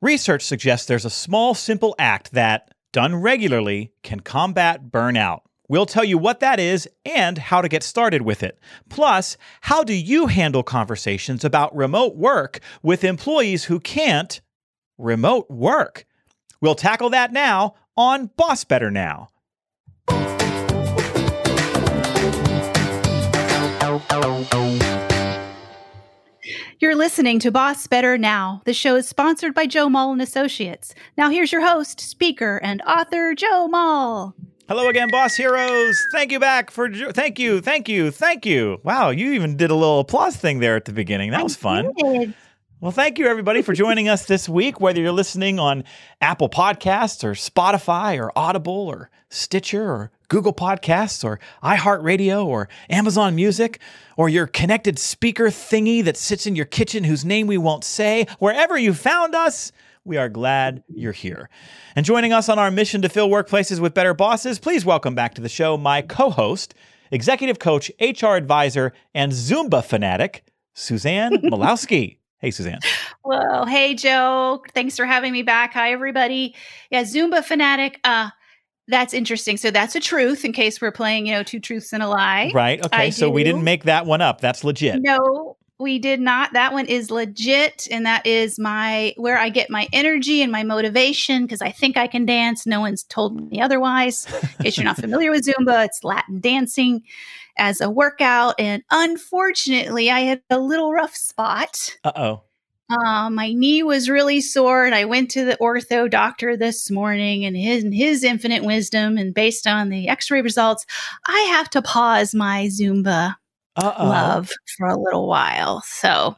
Research suggests there's a small, simple act that, done regularly, can combat burnout. We'll tell you what that is and how to get started with it. Plus, how do you handle conversations about remote work with employees who can't remote work? We'll tackle that now on Boss Better Now. You're listening to Boss Better Now. The show is sponsored by Joe Mull and Associates. Now here's your host, speaker, and author Joe Mull. Hello again, boss heroes. Thank you back for jo- thank you, thank you, thank you. Wow, you even did a little applause thing there at the beginning. That was fun. Did. Well, thank you everybody for joining us this week, whether you're listening on Apple Podcasts or Spotify or Audible or Stitcher or Google Podcasts or iHeartRadio or Amazon Music or your connected speaker thingy that sits in your kitchen whose name we won't say, wherever you found us, we are glad you're here. And joining us on our mission to fill workplaces with better bosses, please welcome back to the show my co-host, executive coach, HR advisor, and Zumba fanatic, Suzanne Malowski. Hey, Suzanne. Well, hey, Joe. Thanks for having me back. Hi, everybody. Yeah, Zumba fanatic. Uh, that's interesting. So that's a truth in case we're playing, you know, two truths and a lie. Right. Okay. I so we didn't make that one up. That's legit. No, we did not. That one is legit. And that is my where I get my energy and my motivation because I think I can dance. No one's told me otherwise. In case you're not familiar with Zumba, it's Latin dancing as a workout. And unfortunately, I had a little rough spot. Uh oh. My knee was really sore, and I went to the ortho doctor this morning. And his, in his infinite wisdom, and based on the X-ray results, I have to pause my Zumba Uh oh. love for a little while. So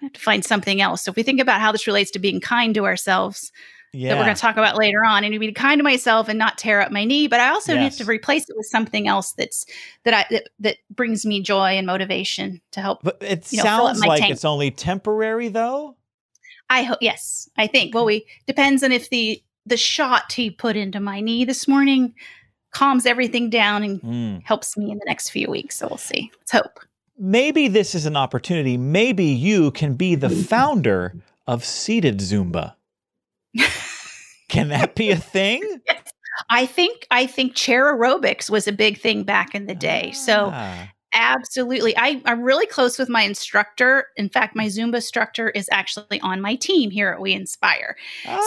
I have to find something else. So if we think about how this relates to being kind to ourselves, Yeah. that we're going to talk about later on, and to be kind to myself and not tear up my knee. But I also Yes. need to replace it with something else that's that I that, that brings me joy and motivation to help. but it you know, fill up sounds like tank. it's only temporary, though. I hope yes, I think. Well, we depends on if the the shot he put into my knee this morning calms everything down and Mm. helps me in the next few weeks. So we'll see. Let's hope. Maybe this is an opportunity. Maybe you can be the founder of Seated Zumba. Can that be a thing? I think I think chair aerobics was a big thing back in the day. So Ah. absolutely. I, I'm really close with my instructor. In fact, my Zumba instructor is actually on my team here at We Inspire.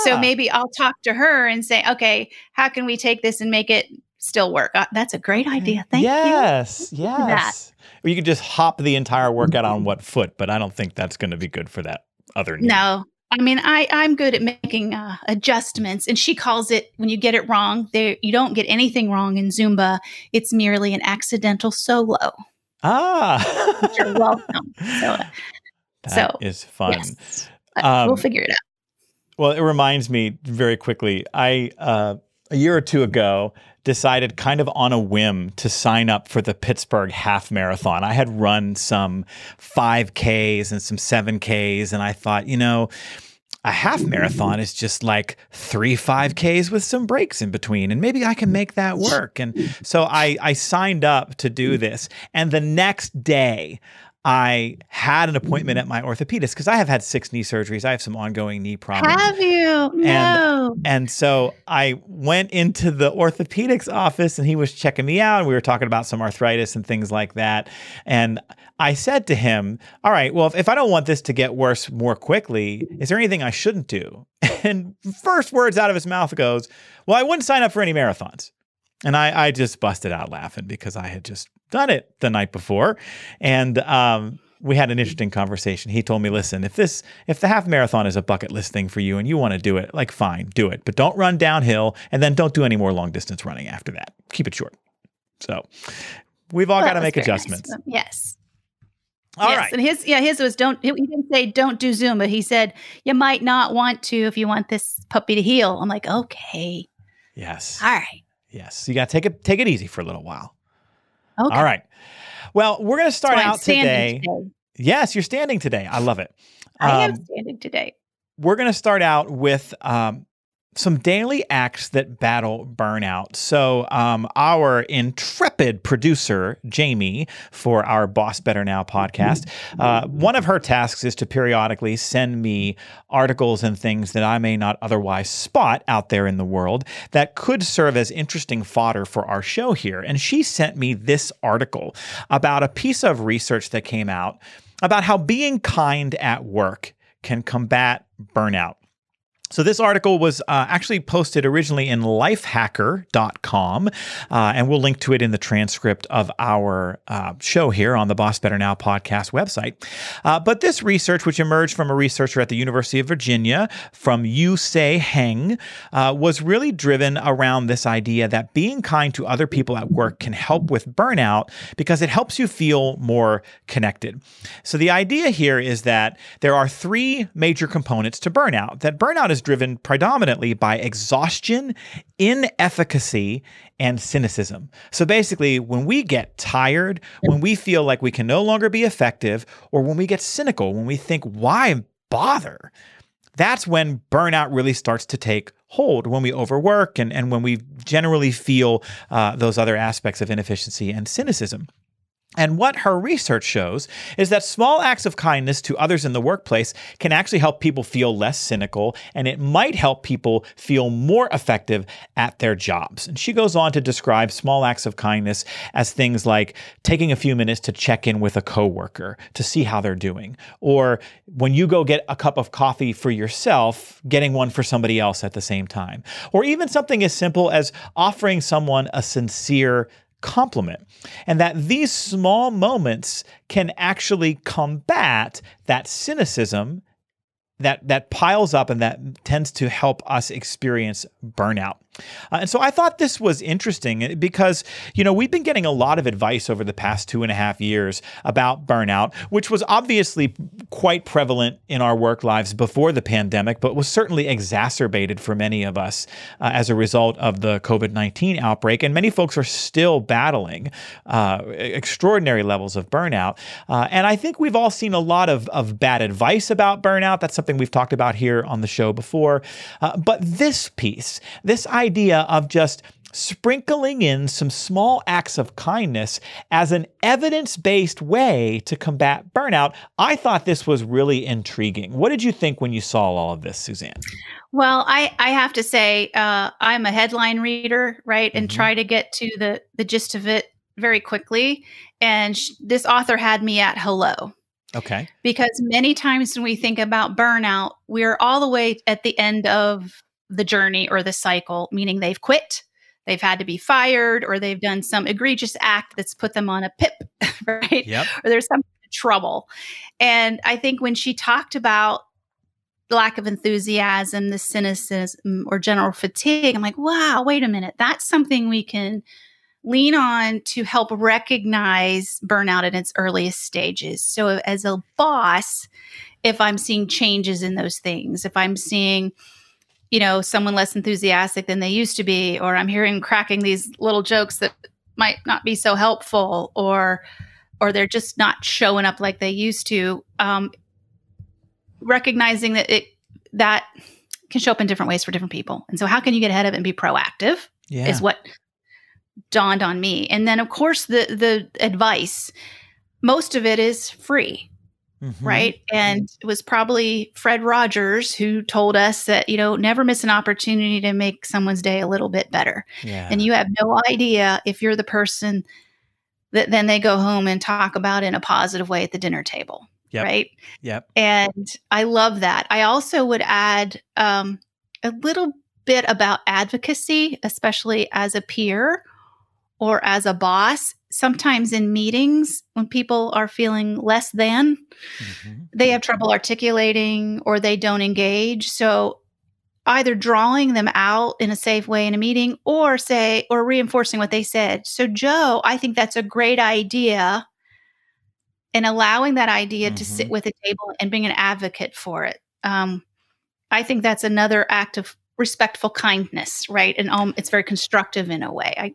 So Ah. maybe I'll talk to her and say, okay, how can we take this and make it still work? Uh, that's a great idea. Thank you. yes, yes. Or you could just hop the entire workout on what foot, but I don't think that's going to be good for that other knee. No. I mean, I, I'm good at making uh, adjustments, and she calls it when you get it wrong. There, you don't get anything wrong in Zumba. It's merely an accidental solo. Ah, You're welcome. So, That so, is fun. yes, Uh, we'll Um, figure it out. Well, it reminds me very quickly. I uh, a year or two ago decided, kind of on a whim, to sign up for the Pittsburgh Half Marathon. I had run some five Ks and some seven Ks, and I thought, you know. A half marathon is just like three 5Ks with some breaks in between, and maybe I can make that work. And so I, I signed up to do this. And the next day, I had an appointment at my orthopedist because I have had six knee surgeries. I have some ongoing knee problems. Have you? No. And so I went into the orthopedics office and he was checking me out. And we were talking about some arthritis and things like that. And I said to him, All right, well, if, if I don't want this to get worse more quickly, is there anything I shouldn't do? And first words out of his mouth goes, Well, I wouldn't sign up for any marathons. And I, I just busted out laughing because I had just done it the night before. And um, we had an interesting conversation. He told me, listen, if this, if the half marathon is a bucket list thing for you and you want to do it, like fine, do it. But don't run downhill and then don't do any more long distance running after that. Keep it short. So we've all Well, got to make very nice adjustments. Yes. All yes. right. And his, yeah, his was don't, he didn't say don't do Zumba. He said, you might not want to if you want this puppy to heal. I'm like, okay. Yes. All right. Yes. You got to take it, take it easy for a little while. Okay. All right. Well, we're going to start out today. today. Yes, you're standing today. I love it. I am Um, standing today. we're going to start out with um, some daily acts that battle burnout. So, um, our intrepid producer, Jamie, for our Boss Better Now podcast, uh, one of her tasks is to periodically send me articles and things that I may not otherwise spot out there in the world that could serve as interesting fodder for our show here. And she sent me this article about a piece of research that came out about how being kind at work can combat burnout. So, this article was uh, actually posted originally in lifehacker.com, uh, and we'll link to it in the transcript of our uh, show here on the Boss Better Now podcast website. Uh, but this research, which emerged from a researcher at the University of Virginia from Yusei Heng, uh, was really driven around this idea that being kind to other people at work can help with burnout because it helps you feel more connected. So, the idea here is that there are three major components to burnout, that burnout is driven predominantly by exhaustion, inefficacy, and cynicism. So basically, when we get tired, when we feel like we can no longer be effective, or when we get cynical, when we think, why bother? That's when burnout really starts to take hold, when we overwork and, and when we generally feel uh, those other aspects of inefficiency and cynicism. And what her research shows is that small acts of kindness to others in the workplace can actually help people feel less cynical and it might help people feel more effective at their jobs. And she goes on to describe small acts of kindness as things like taking a few minutes to check in with a coworker to see how they're doing, or when you go get a cup of coffee for yourself, getting one for somebody else at the same time, or even something as simple as offering someone a sincere compliment. And that these small moments can actually combat that cynicism that that piles up and that tends to help us experience burnout. Uh, and so I thought this was interesting because, you know, we've been getting a lot of advice over the past two and a half years about burnout, which was obviously quite prevalent in our work lives before the pandemic, but was certainly exacerbated for many of us uh, as a result of the COVID 19 outbreak. And many folks are still battling uh, extraordinary levels of burnout. Uh, and I think we've all seen a lot of, of bad advice about burnout. That's something we've talked about here on the show before. Uh, but this piece, this idea of just sprinkling in some small acts of kindness as an evidence based way to combat burnout. I thought this was really intriguing. What did you think when you saw all of this, Suzanne? Well, I, I have to say, uh, I'm a headline reader, right? And mm-hmm. try to get to the, the gist of it very quickly. And sh- this author had me at hello. Okay. Because many times when we think about burnout, we're all the way at the end of the journey or the cycle, meaning they've quit, they've had to be fired, or they've done some egregious act that's put them on a pip, right? Yep. Or there's some trouble. And I think when she talked about lack of enthusiasm, the cynicism, or general fatigue, I'm like, wow, wait a minute. That's something we can lean on to help recognize burnout in its earliest stages. So, as a boss, if I'm seeing changes in those things, if I'm seeing you know, someone less enthusiastic than they used to be, or I'm hearing cracking these little jokes that might not be so helpful, or or they're just not showing up like they used to. Um, recognizing that it that can show up in different ways for different people, and so how can you get ahead of it and be proactive? Yeah. Is what dawned on me, and then of course the the advice. Most of it is free Mm-hmm. Right. And it was probably Fred Rogers who told us that, you know, never miss an opportunity to make someone's day a little bit better. Yeah. And you have no idea if you're the person that then they go home and talk about in a positive way at the dinner table. Yep. Right. Yep. And I love that. I also would add um, a little bit about advocacy, especially as a peer or as a boss sometimes in meetings when people are feeling less than mm-hmm. they have trouble articulating or they don't engage so either drawing them out in a safe way in a meeting or say or reinforcing what they said so joe i think that's a great idea and allowing that idea mm-hmm. to sit mm-hmm. with the table and being an advocate for it um, i think that's another act of respectful kindness right and um, it's very constructive in a way i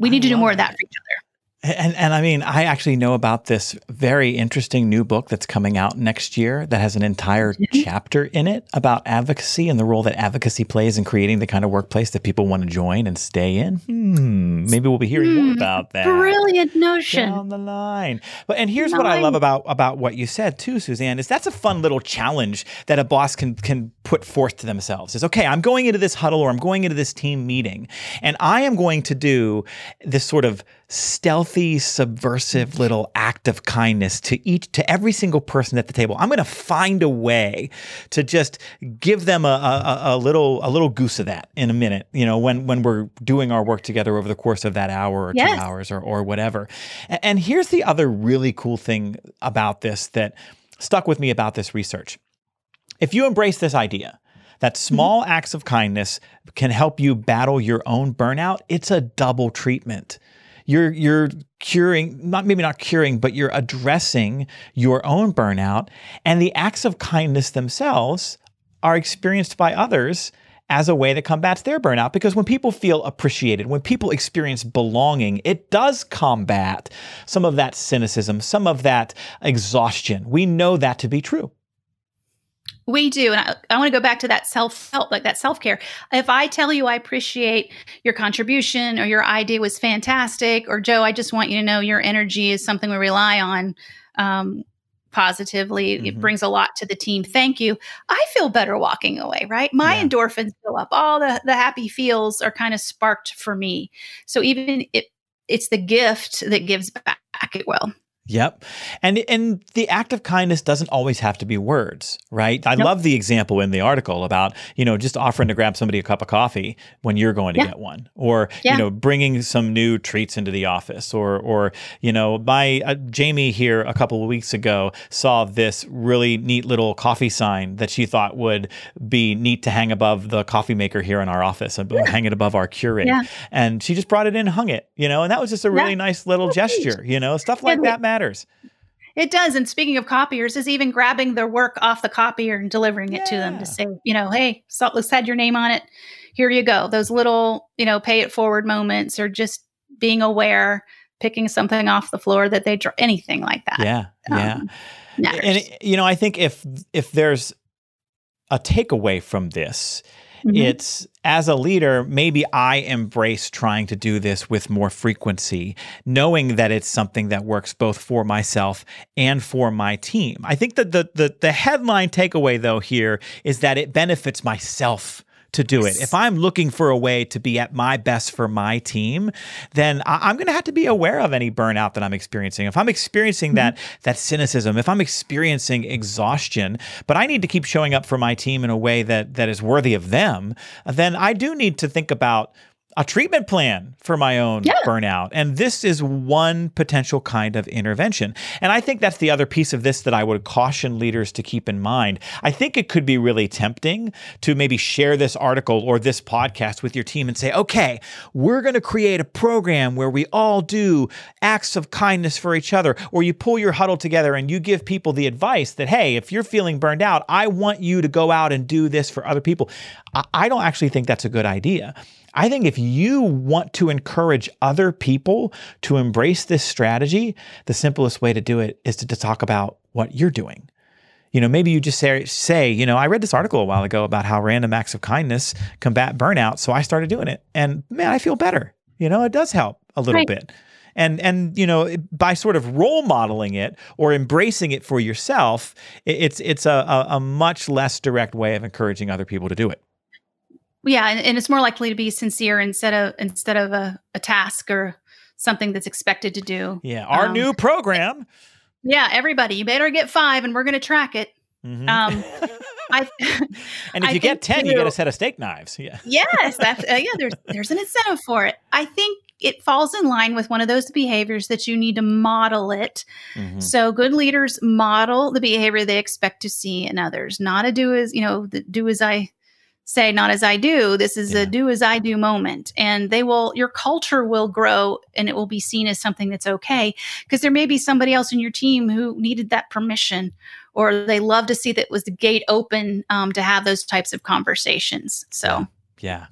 we need to do more of that for each other. And and I mean, I actually know about this very interesting new book that's coming out next year that has an entire mm-hmm. chapter in it about advocacy and the role that advocacy plays in creating the kind of workplace that people want to join and stay in. Hmm, maybe we'll be hearing more hmm, about that. Brilliant notion down the line. But and here's what I love about about what you said too, Suzanne, is that's a fun little challenge that a boss can can put forth to themselves. Is okay, I'm going into this huddle or I'm going into this team meeting, and I am going to do this sort of stealthy, subversive little act of kindness to each, to every single person at the table. I'm going to find a way to just give them a, a, a, little, a little goose of that in a minute. You know, when when we're doing our work together over the course of that hour or yes. two hours or or whatever. And, and here's the other really cool thing about this that stuck with me about this research. If you embrace this idea that mm-hmm. small mm-hmm. acts of kindness can help you battle your own burnout, it's a double treatment you're you're curing not maybe not curing but you're addressing your own burnout. And the acts of kindness themselves are experienced by others as a way to combat their burnout. Because when people feel appreciated when people experience belonging it does combat some of that cynicism some of that exhaustion. We know that to be true we do. And I, I want to go back to that self help, like that self care. If I tell you I appreciate your contribution or your idea was fantastic, or Joe, I just want you to know your energy is something we rely on um, positively. Mm-hmm. It brings a lot to the team. Thank you. I feel better walking away, right? My yeah. endorphins go up. All the, the happy feels are kind of sparked for me. So even it, it's the gift that gives back. It will. Yep. And and the act of kindness doesn't always have to be words, right? I nope. love the example in the article about, you know, just offering to grab somebody a cup of coffee when you're going to yeah. get one or, yeah. you know, bringing some new treats into the office or or, you know, my uh, Jamie here a couple of weeks ago saw this really neat little coffee sign that she thought would be neat to hang above the coffee maker here in our office and yeah. hang it above our Keurig. And she just brought it in hung it, you know, and that was just a really nice little gesture, you know, stuff like that matters matters. It does. And speaking of copiers, is even grabbing their work off the copier and delivering it yeah. to them to say, you know, hey, Saltless had your name on it. Here you go. Those little, you know, pay it forward moments or just being aware, picking something off the floor that they draw, anything like that. Yeah. Yeah. Um, and, you know, I think if, if there's a takeaway from this, Mm-hmm. It's as a leader, maybe I embrace trying to do this with more frequency, knowing that it's something that works both for myself and for my team. I think that the the, the headline takeaway though here is that it benefits myself to do it. If I'm looking for a way to be at my best for my team, then I- am going to have to be aware of any burnout that I'm experiencing. If I'm experiencing mm-hmm. that that cynicism, if I'm experiencing exhaustion, but I need to keep showing up for my team in a way that that is worthy of them, then I do need to think about a treatment plan for my own yeah. burnout. And this is one potential kind of intervention. And I think that's the other piece of this that I would caution leaders to keep in mind. I think it could be really tempting to maybe share this article or this podcast with your team and say, okay, we're going to create a program where we all do acts of kindness for each other, or you pull your huddle together and you give people the advice that, hey, if you're feeling burned out, I want you to go out and do this for other people. I don't actually think that's a good idea. I think if you want to encourage other people to embrace this strategy, the simplest way to do it is to, to talk about what you're doing. You know, maybe you just say, say, you know, I read this article a while ago about how random acts of kindness combat burnout, so I started doing it, and man, I feel better. You know, it does help a little right. bit and and you know by sort of role modeling it or embracing it for yourself it's it's a, a, a, much less direct way of encouraging other people to do it yeah and, and, it's more likely to be sincere instead of instead of a, a task or something that's expected to do yeah our um, new program yeah everybody you better get five and we're going to track it mm-hmm. um I, and if I you get 10 too, you get a set of steak knives yeah yes that's uh, yeah there's there's an incentive for it i think it falls in line with one of those behaviors that you need to model it. Mm-hmm. So good leaders model the behavior they expect to see in others, not a do as, you know, do as I say, not as I do. This is yeah. a do as I do moment. And they will, your culture will grow and it will be seen as something that's okay. Because there may be somebody else in your team who needed that permission or they love to see that was the gate open um, to have those types of conversations. So, yeah.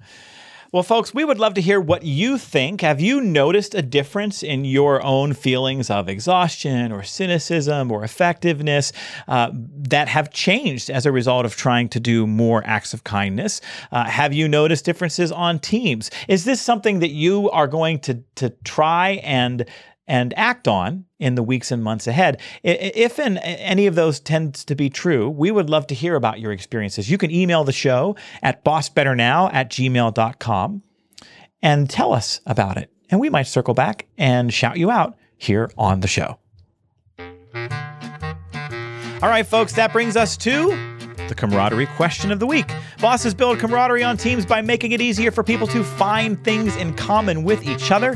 Well, folks, we would love to hear what you think. Have you noticed a difference in your own feelings of exhaustion or cynicism or effectiveness uh, that have changed as a result of trying to do more acts of kindness? Uh, have you noticed differences on teams? Is this something that you are going to, to try and and act on in the weeks and months ahead. If in any of those tends to be true, we would love to hear about your experiences. You can email the show at bossbetternow at gmail.com and tell us about it. And we might circle back and shout you out here on the show. All right, folks, that brings us to the camaraderie question of the week. Bosses build camaraderie on teams by making it easier for people to find things in common with each other.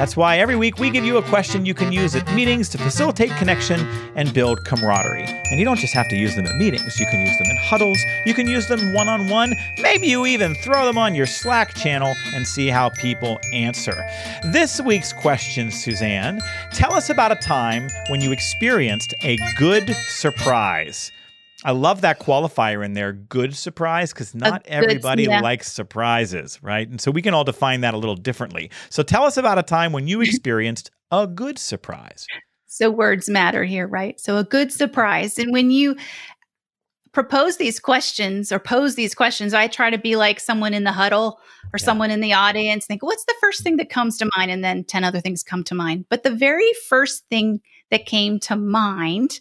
That's why every week we give you a question you can use at meetings to facilitate connection and build camaraderie. And you don't just have to use them at meetings, you can use them in huddles, you can use them one on one, maybe you even throw them on your Slack channel and see how people answer. This week's question, Suzanne, tell us about a time when you experienced a good surprise. I love that qualifier in there, good surprise, because not good, everybody yeah. likes surprises, right? And so we can all define that a little differently. So tell us about a time when you experienced a good surprise. So words matter here, right? So a good surprise. And when you propose these questions or pose these questions, I try to be like someone in the huddle or yeah. someone in the audience, think, what's the first thing that comes to mind? And then 10 other things come to mind. But the very first thing that came to mind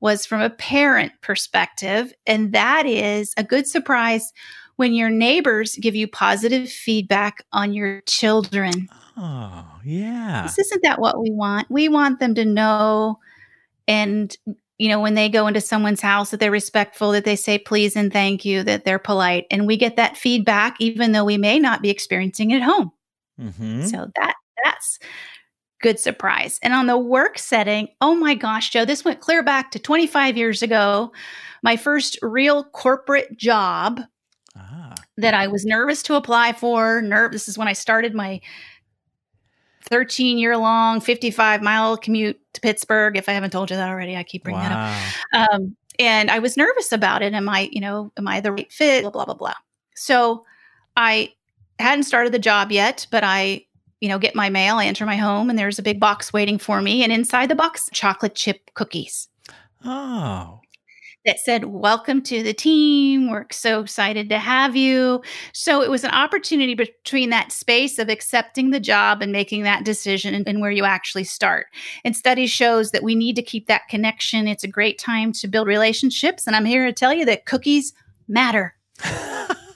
was from a parent perspective. And that is a good surprise when your neighbors give you positive feedback on your children. Oh, yeah. This isn't that what we want. We want them to know and you know when they go into someone's house that they're respectful that they say please and thank you that they're polite and we get that feedback even though we may not be experiencing it at home mm-hmm. so that that's good surprise. And on the work setting, oh my gosh, Joe, this went clear back to 25 years ago. My first real corporate job ah. that I was nervous to apply for. Nerve. This is when I started my 13 year long, 55 mile commute to Pittsburgh. If I haven't told you that already, I keep bringing wow. that up. Um, and I was nervous about it. Am I, you know, am I the right fit? Blah, blah, blah, blah. So I hadn't started the job yet, but I you know, get my mail, I enter my home, and there's a big box waiting for me. And inside the box, chocolate chip cookies. Oh. That said, Welcome to the team. We're so excited to have you. So it was an opportunity between that space of accepting the job and making that decision and, and where you actually start. And studies shows that we need to keep that connection. It's a great time to build relationships. And I'm here to tell you that cookies matter.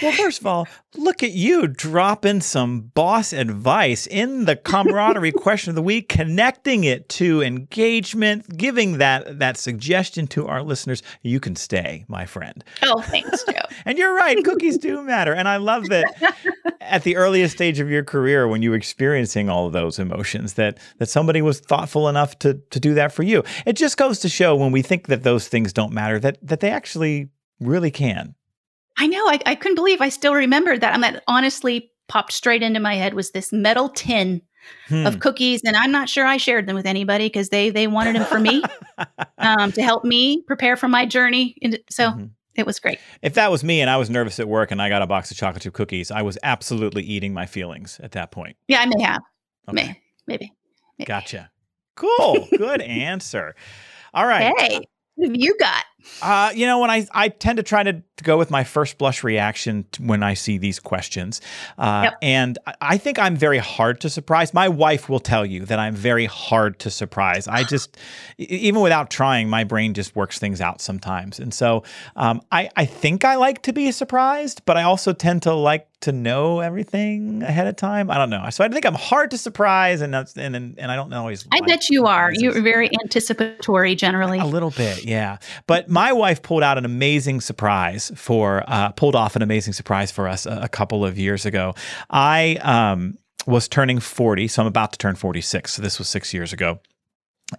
Well, first of all, look at you dropping some boss advice in the camaraderie question of the week, connecting it to engagement, giving that that suggestion to our listeners. You can stay, my friend. Oh, thanks, Joe. and you're right, cookies do matter. And I love that at the earliest stage of your career when you were experiencing all of those emotions that that somebody was thoughtful enough to to do that for you. It just goes to show when we think that those things don't matter that that they actually really can. I know. I, I couldn't believe I still remembered that. And that honestly popped straight into my head was this metal tin hmm. of cookies, and I'm not sure I shared them with anybody because they they wanted them for me um, to help me prepare for my journey. so. Mm-hmm. It was great. If that was me and I was nervous at work and I got a box of chocolate chip cookies, I was absolutely eating my feelings at that point. Yeah, I may have. Okay. May, maybe, maybe. Gotcha. Cool. Good answer. All right. Hey. What have you got? Uh, you know, when I I tend to try to, go with my first blush reaction when I see these questions, uh, yep. and I think I'm very hard to surprise. My wife will tell you that I'm very hard to surprise. I just, even without trying, my brain just works things out sometimes, and so um, I I think I like to be surprised, but I also tend to like to know everything ahead of time. I don't know. So I think I'm hard to surprise, and that's and and, and I don't always. I bet you are. You're very anticipatory generally. A little bit, yeah. But my wife pulled out an amazing surprise for uh, pulled off an amazing surprise for us a, a couple of years ago. I um, was turning 40, so I'm about to turn 46. So this was six years ago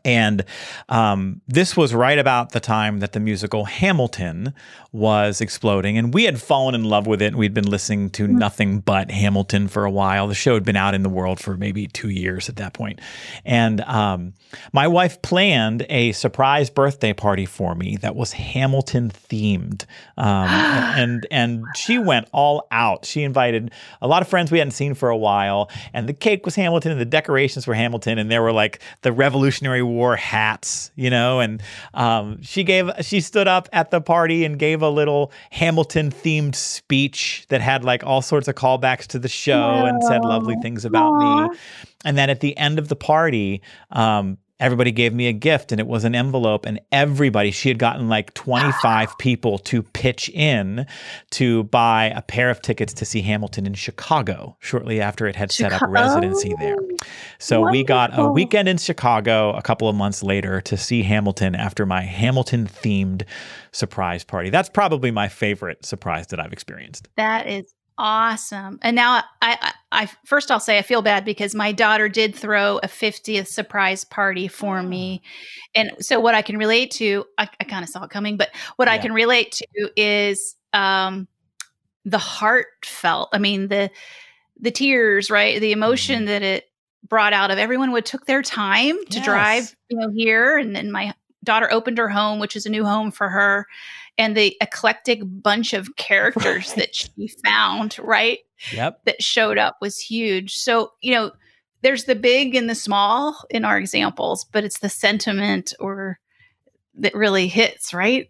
And um, this was right about the time that the musical Hamilton was exploding. And we had fallen in love with it. We'd been listening to nothing but Hamilton for a while. The show had been out in the world for maybe two years at that point. And um, my wife planned a surprise birthday party for me that was Hamilton themed. Um, and, and she went all out. She invited a lot of friends we hadn't seen for a while. And the cake was Hamilton and the decorations were Hamilton. And there were like the Revolutionary War hats, you know, and um, she gave she stood up at the party and gave a little Hamilton themed speech that had like all sorts of callbacks to the show and said lovely things about me. And then at the end of the party, um, everybody gave me a gift and it was an envelope and everybody she had gotten like 25 people to pitch in to buy a pair of tickets to see hamilton in chicago shortly after it had set up residency there. So we got a weekend in chicago a couple of months later to see hamilton after my hamilton themed surprise party. That's probably my favorite surprise that i've experienced. That is awesome. And now I, I, I first I'll say I feel bad because my daughter did throw a 50th surprise party for me. And so what I can relate to, I, I kind of saw it coming, but what I can relate to is um, the heartfelt. I mean, the the tears, right? The emotion that it brought out of everyone would took their time to Yes. drive, you know, here. And then my daughter opened her home, which is a new home for her. And the eclectic bunch of characters Right. that she found, right? yep that showed up was huge. So, you know, there's the big and the small in our examples, but it's the sentiment or that really hits, right?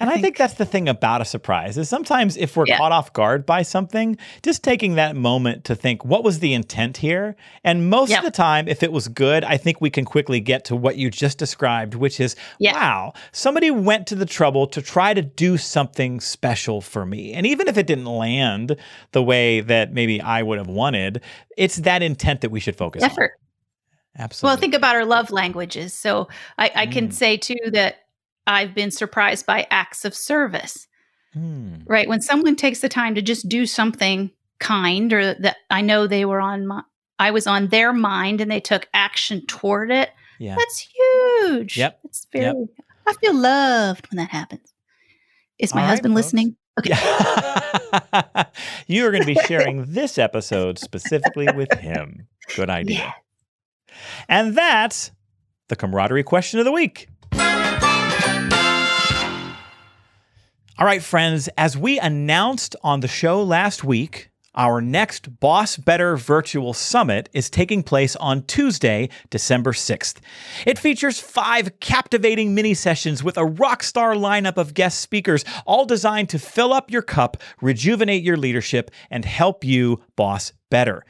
And I think, that's the thing about a surprise is sometimes if we're Yeah. caught off guard by something, just taking that moment to think, what was the intent here? And most Yep. of the time, if it was good, I think we can quickly get to what you just described, which is, Yeah. wow, somebody went to the trouble to try to do something special for me. And even if it didn't land the way that maybe I would have wanted, it's that intent that we should focus on. effort. on. Absolutely. Well, think about our love languages. So I, I can Mm. say too that I've been surprised by acts of service, Hmm. right? When someone takes the time to just do something kind or that I know they were on my, I was on their mind and they took action toward it. Yeah. That's huge. Yep. It's very, Yep. I feel loved when that happens. Is my All right, husband folks. listening? Okay. You are going to be sharing this episode specifically with him. Good idea. Yeah. And that's the camaraderie question of the week. All right, friends, as we announced on the show last week, our next Boss Better Virtual Summit is taking place on Tuesday, December 6th. It features five captivating mini sessions with a rock star lineup of guest speakers, all designed to fill up your cup, rejuvenate your leadership, and help you boss better.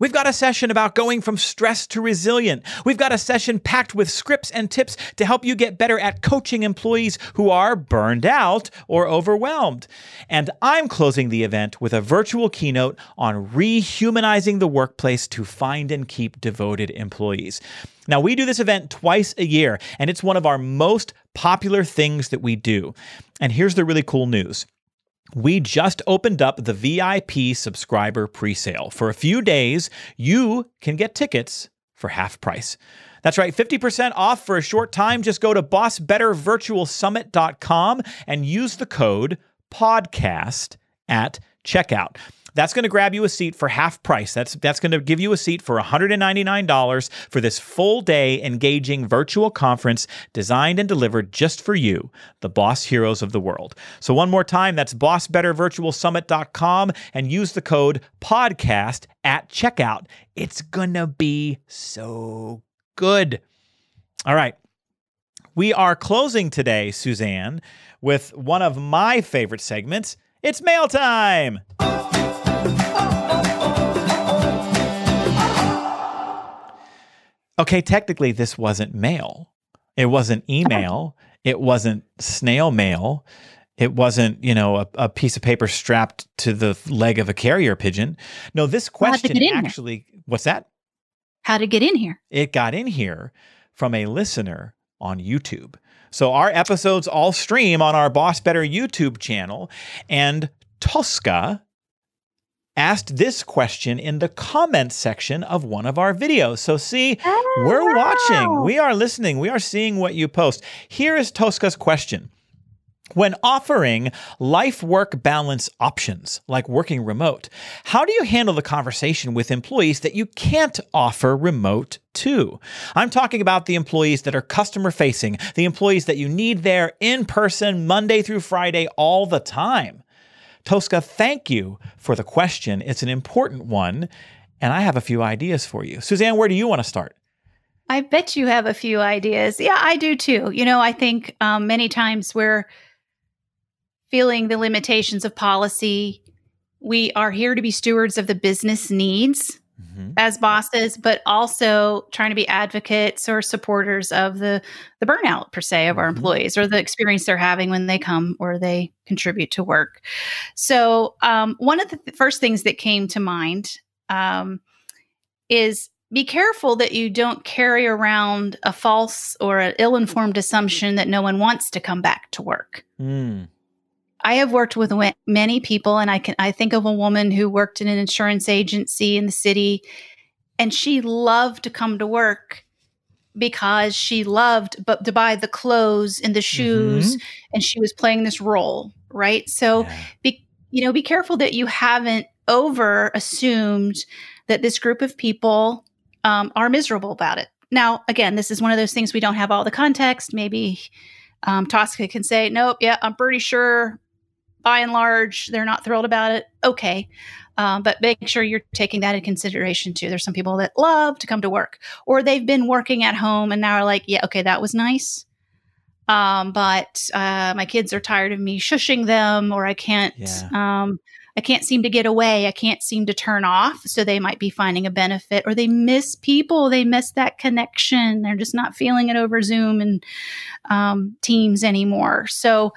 We've got a session about going from stressed to resilient. We've got a session packed with scripts and tips to help you get better at coaching employees who are burned out or overwhelmed. And I'm closing the event with a virtual keynote on rehumanizing the workplace to find and keep devoted employees. Now, we do this event twice a year, and it's one of our most popular things that we do. And here's the really cool news. We just opened up the VIP subscriber presale. For a few days, you can get tickets for half price. That's right, 50% off for a short time. Just go to bossbettervirtualsummit.com and use the code podcast at checkout. That's going to grab you a seat for half price. That's that's going to give you a seat for $199 for this full day engaging virtual conference designed and delivered just for you, the boss heroes of the world. So one more time, that's bossbettervirtualsummit.com and use the code podcast at checkout. It's going to be so good. All right. We are closing today, Suzanne, with one of my favorite segments. It's mail time. Okay, technically, this wasn't mail. It wasn't email. It wasn't snail mail. It wasn't, you know, a, a piece of paper strapped to the leg of a carrier pigeon. No, this Well, question get in here? actually, what's that? How to get in here? It got in here from a listener on YouTube. So our episodes all stream on our Boss Better YouTube channel, and Tosca asked this question in the comments section of one of our videos. So, see, oh, we're watching, we are listening, we are seeing what you post. Here is Tosca's question. When offering life work balance options like working remote, how do you handle the conversation with employees that you can't offer remote to? I'm talking about the employees that are customer facing, the employees that you need there in person Monday through Friday all the time. Tosca, thank you for the question. It's an important one, and I have a few ideas for you. Suzanne, where do you want to start? I bet you have a few ideas. Yeah, I do too. You know, I think um, many times we're feeling the limitations of policy. We are here to be stewards of the business needs mm-hmm. as bosses, but also trying to be advocates or supporters of the the burnout per se of our mm-hmm. employees or the experience they're having when they come or they contribute to work. So, um, one of the th- first things that came to mind um, is be careful that you don't carry around a false or an ill-informed assumption that no one wants to come back to work. Mm. I have worked with many people, and I can I think of a woman who worked in an insurance agency in the city, and she loved to come to work because she loved but to buy the clothes and the shoes, mm-hmm. and she was playing this role, right? So, yeah. be you know, be careful that you haven't over assumed that this group of people um, are miserable about it. Now, again, this is one of those things we don't have all the context. Maybe um, Tosca can say, nope, yeah, I'm pretty sure by and large, they're not thrilled about it. Okay. Um, but make sure you're taking that in consideration too. There's some people that love to come to work, or they've been working at home and now are like, yeah, okay, that was nice. Um, but uh, my kids are tired of me shushing them, or I can't, yeah. um, I can't seem to get away. I can't seem to turn off. So they might be finding a benefit, or they miss people. They miss that connection. They're just not feeling it over Zoom and um, Teams anymore. So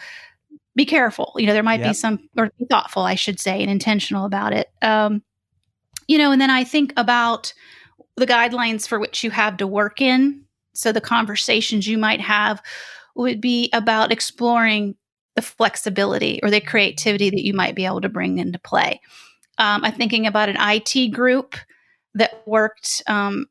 be careful. You know, there might yep. be some, or be thoughtful, I should say, and intentional about it. Um, you know, and then I think about the guidelines for which you have to work in. So the conversations you might have would be about exploring the flexibility or the creativity that you might be able to bring into play. Um, I'm thinking about an IT group that worked um,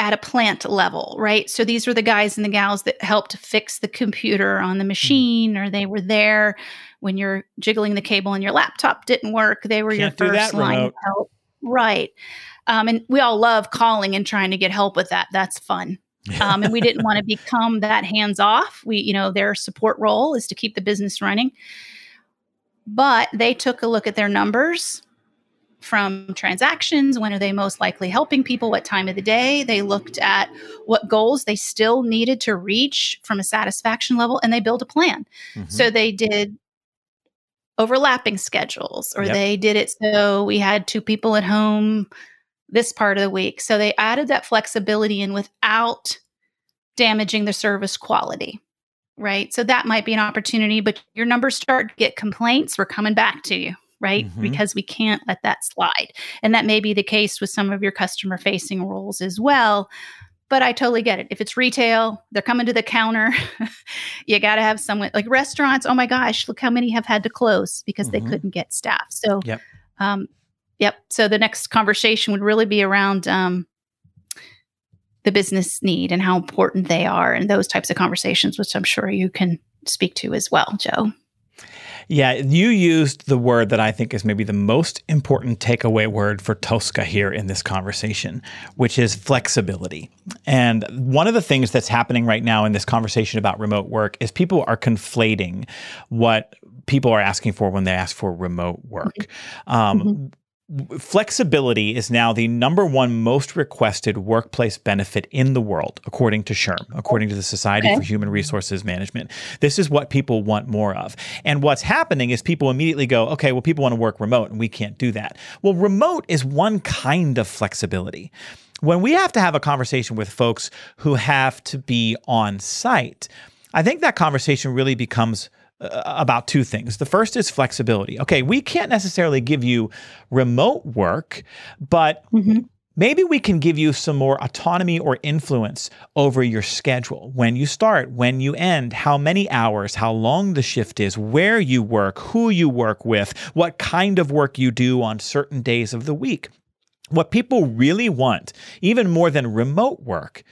at a plant level, right? So these were the guys and the gals that helped fix the computer on the hmm. machine, or they were there when you're jiggling the cable and your laptop didn't work. They were Can't your first line of help, right? Um, and we all love calling and trying to get help with that. That's fun. Um, and we didn't want to become that hands off. We, you know, their support role is to keep the business running. But they took a look at their numbers from transactions? When are they most likely helping people? What time of the day? They looked at what goals they still needed to reach from a satisfaction level and they built a plan. Mm-hmm. so they did overlapping schedules or yep. they did it so we had two people at home this part of the week. So they added that flexibility in without damaging the service quality right? So that might be an opportunity but your numbers start to get complaints. We're coming back to you right? Mm-hmm. Because we can't let that slide. And that may be the case with some of your customer facing roles as well. But I totally get it. If it's retail, they're coming to the counter. you got to have someone like restaurants. Oh my gosh, look how many have had to close because mm-hmm. they couldn't get staff. So, yep. Um, yep. So the next conversation would really be around um, the business need and how important they are and those types of conversations, which I'm sure you can speak to as well, Joe. Yeah, you used the word that I think is maybe the most important takeaway word for Tosca here in this conversation, which is flexibility. And one of the things that's happening right now in this conversation about remote work is people are conflating what people are asking for when they ask for remote work. Mm-hmm. Um, mm-hmm flexibility is now the number one most requested workplace benefit in the world, according to SHRM, according to the Society okay. for Human Resources Management. This is what people want more of. And what's happening is people immediately go, okay, well, people want to work remote and we can't do that. Well, remote is one kind of flexibility. When we have to have a conversation with folks who have to be on site, I think that conversation really becomes about two things. The first is flexibility. Okay, we can't necessarily give you remote work, but mm-hmm. maybe we can give you some more autonomy or influence over your schedule when you start, when you end, how many hours, how long the shift is, where you work, who you work with, what kind of work you do on certain days of the week. What people really want, even more than remote work,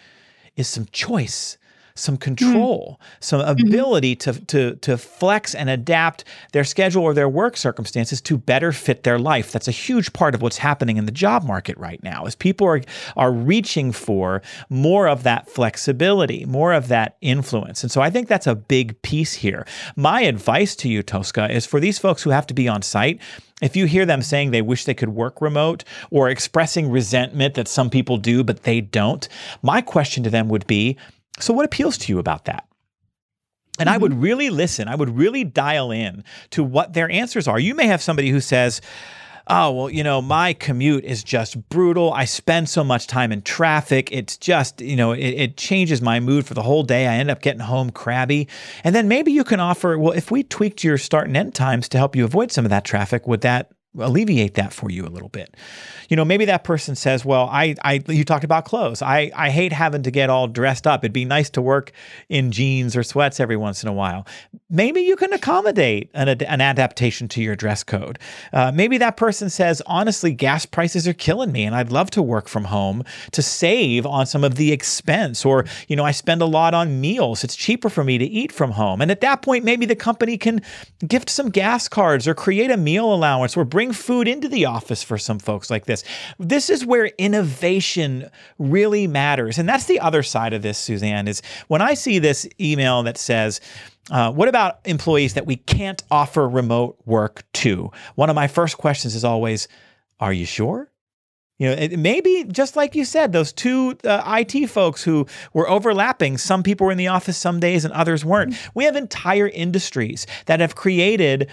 is some choice some control, mm. some ability mm-hmm. to, to, to flex and adapt their schedule or their work circumstances to better fit their life. That's a huge part of what's happening in the job market right now is people are, are reaching for more of that flexibility, more of that influence. And so I think that's a big piece here. My advice to you, Tosca, is for these folks who have to be on site, if you hear them saying they wish they could work remote or expressing resentment that some people do, but they don't, my question to them would be so, what appeals to you about that? And. I would mm-hmm. really listen. I would really dial in to what their answers are. You may have somebody who says, Oh, well, you know, my commute is just brutal. I spend so much time in traffic. It's just, you know, it, it, changes my mood for the whole day. I end up getting home crabby. And then maybe you can offer, well, if we tweaked your start and end times to help you avoid some of that traffic, would that alleviate that for you a little bit. You know, maybe that person says, "Well, I, I, you talked about clothes. I, I hate having to get all dressed up. It'd be nice to work in jeans or sweats every once in a while." Maybe you can accommodate an, an adaptation to your dress code. Uh, maybe that person says, "Honestly, gas prices are killing me, and I'd love to work from home to save on some of the expense." Or, you know, I spend a lot on meals. It's cheaper for me to eat from home. And at that point, maybe the company can gift some gas cards or create a meal allowance or bring food into the office for some folks like this. This is where innovation really matters. And that's the other side of this, Suzanne, is when I see this email that says, uh, what about employees that we can't offer remote work to? One of my first questions is always, are you sure? You know, it, maybe just like you said, those two uh, IT folks who were overlapping, some people were in the office some days and others weren't. Mm-hmm. We have entire industries that have created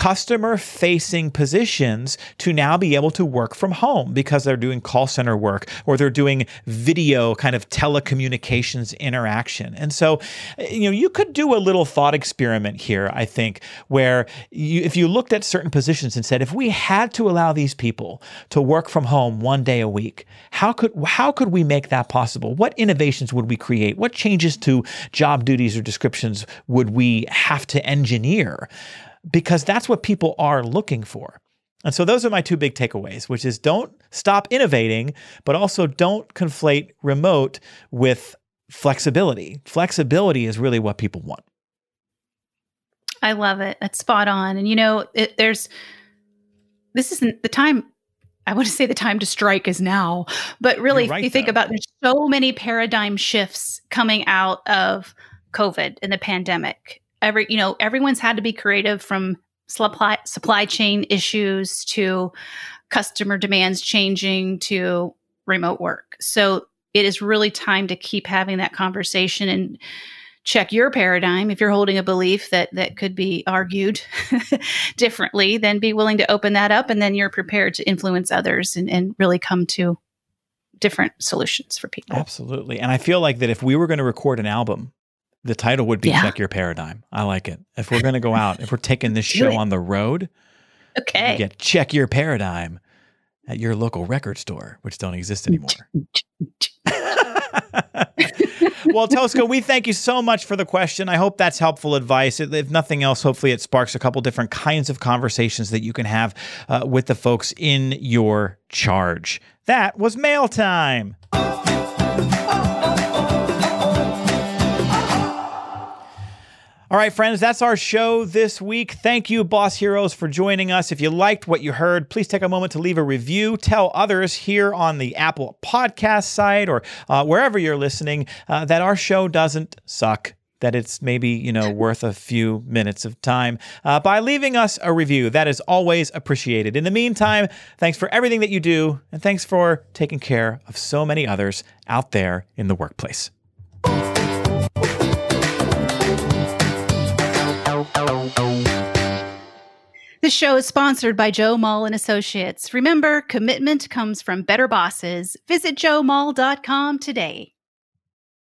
customer facing positions to now be able to work from home because they're doing call center work or they're doing video kind of telecommunications interaction. And so, you know, you could do a little thought experiment here, I think, where you, if you looked at certain positions and said, if we had to allow these people to work from home one day a week, how could how could we make that possible? What innovations would we create? What changes to job duties or descriptions would we have to engineer? Because that's what people are looking for. And so those are my two big takeaways, which is don't stop innovating, but also don't conflate remote with flexibility. Flexibility is really what people want. I love it. That's spot on. And you know, it, there's this isn't the time I want to say the time to strike is now, but really, right, if you think about there's so many paradigm shifts coming out of COVID and the pandemic every you know everyone's had to be creative from supply supply chain issues to customer demands changing to remote work. So it is really time to keep having that conversation and check your paradigm. If you're holding a belief that that could be argued differently then be willing to open that up and then you're prepared to influence others and, and really come to different solutions for people. Absolutely. And i feel like that if we were going to record an album the title would be yeah. Check Your Paradigm. I like it. If we're going to go out, if we're taking this show on the road, okay. get Check Your Paradigm at your local record store, which don't exist anymore. well, Tosca, we thank you so much for the question. I hope that's helpful advice. If nothing else, hopefully it sparks a couple different kinds of conversations that you can have uh, with the folks in your charge. That was mail time. All right, friends, that's our show this week. Thank you, Boss Heroes, for joining us. If you liked what you heard, please take a moment to leave a review. Tell others here on the Apple Podcast site or uh, wherever you're listening uh, that our show doesn't suck that it's maybe you know worth a few minutes of time uh, by leaving us a review that is always appreciated in the meantime thanks for everything that you do and thanks for taking care of so many others out there in the workplace This show is sponsored by Joe Mull and Associates. Remember, commitment comes from better bosses. Visit joemull.com today.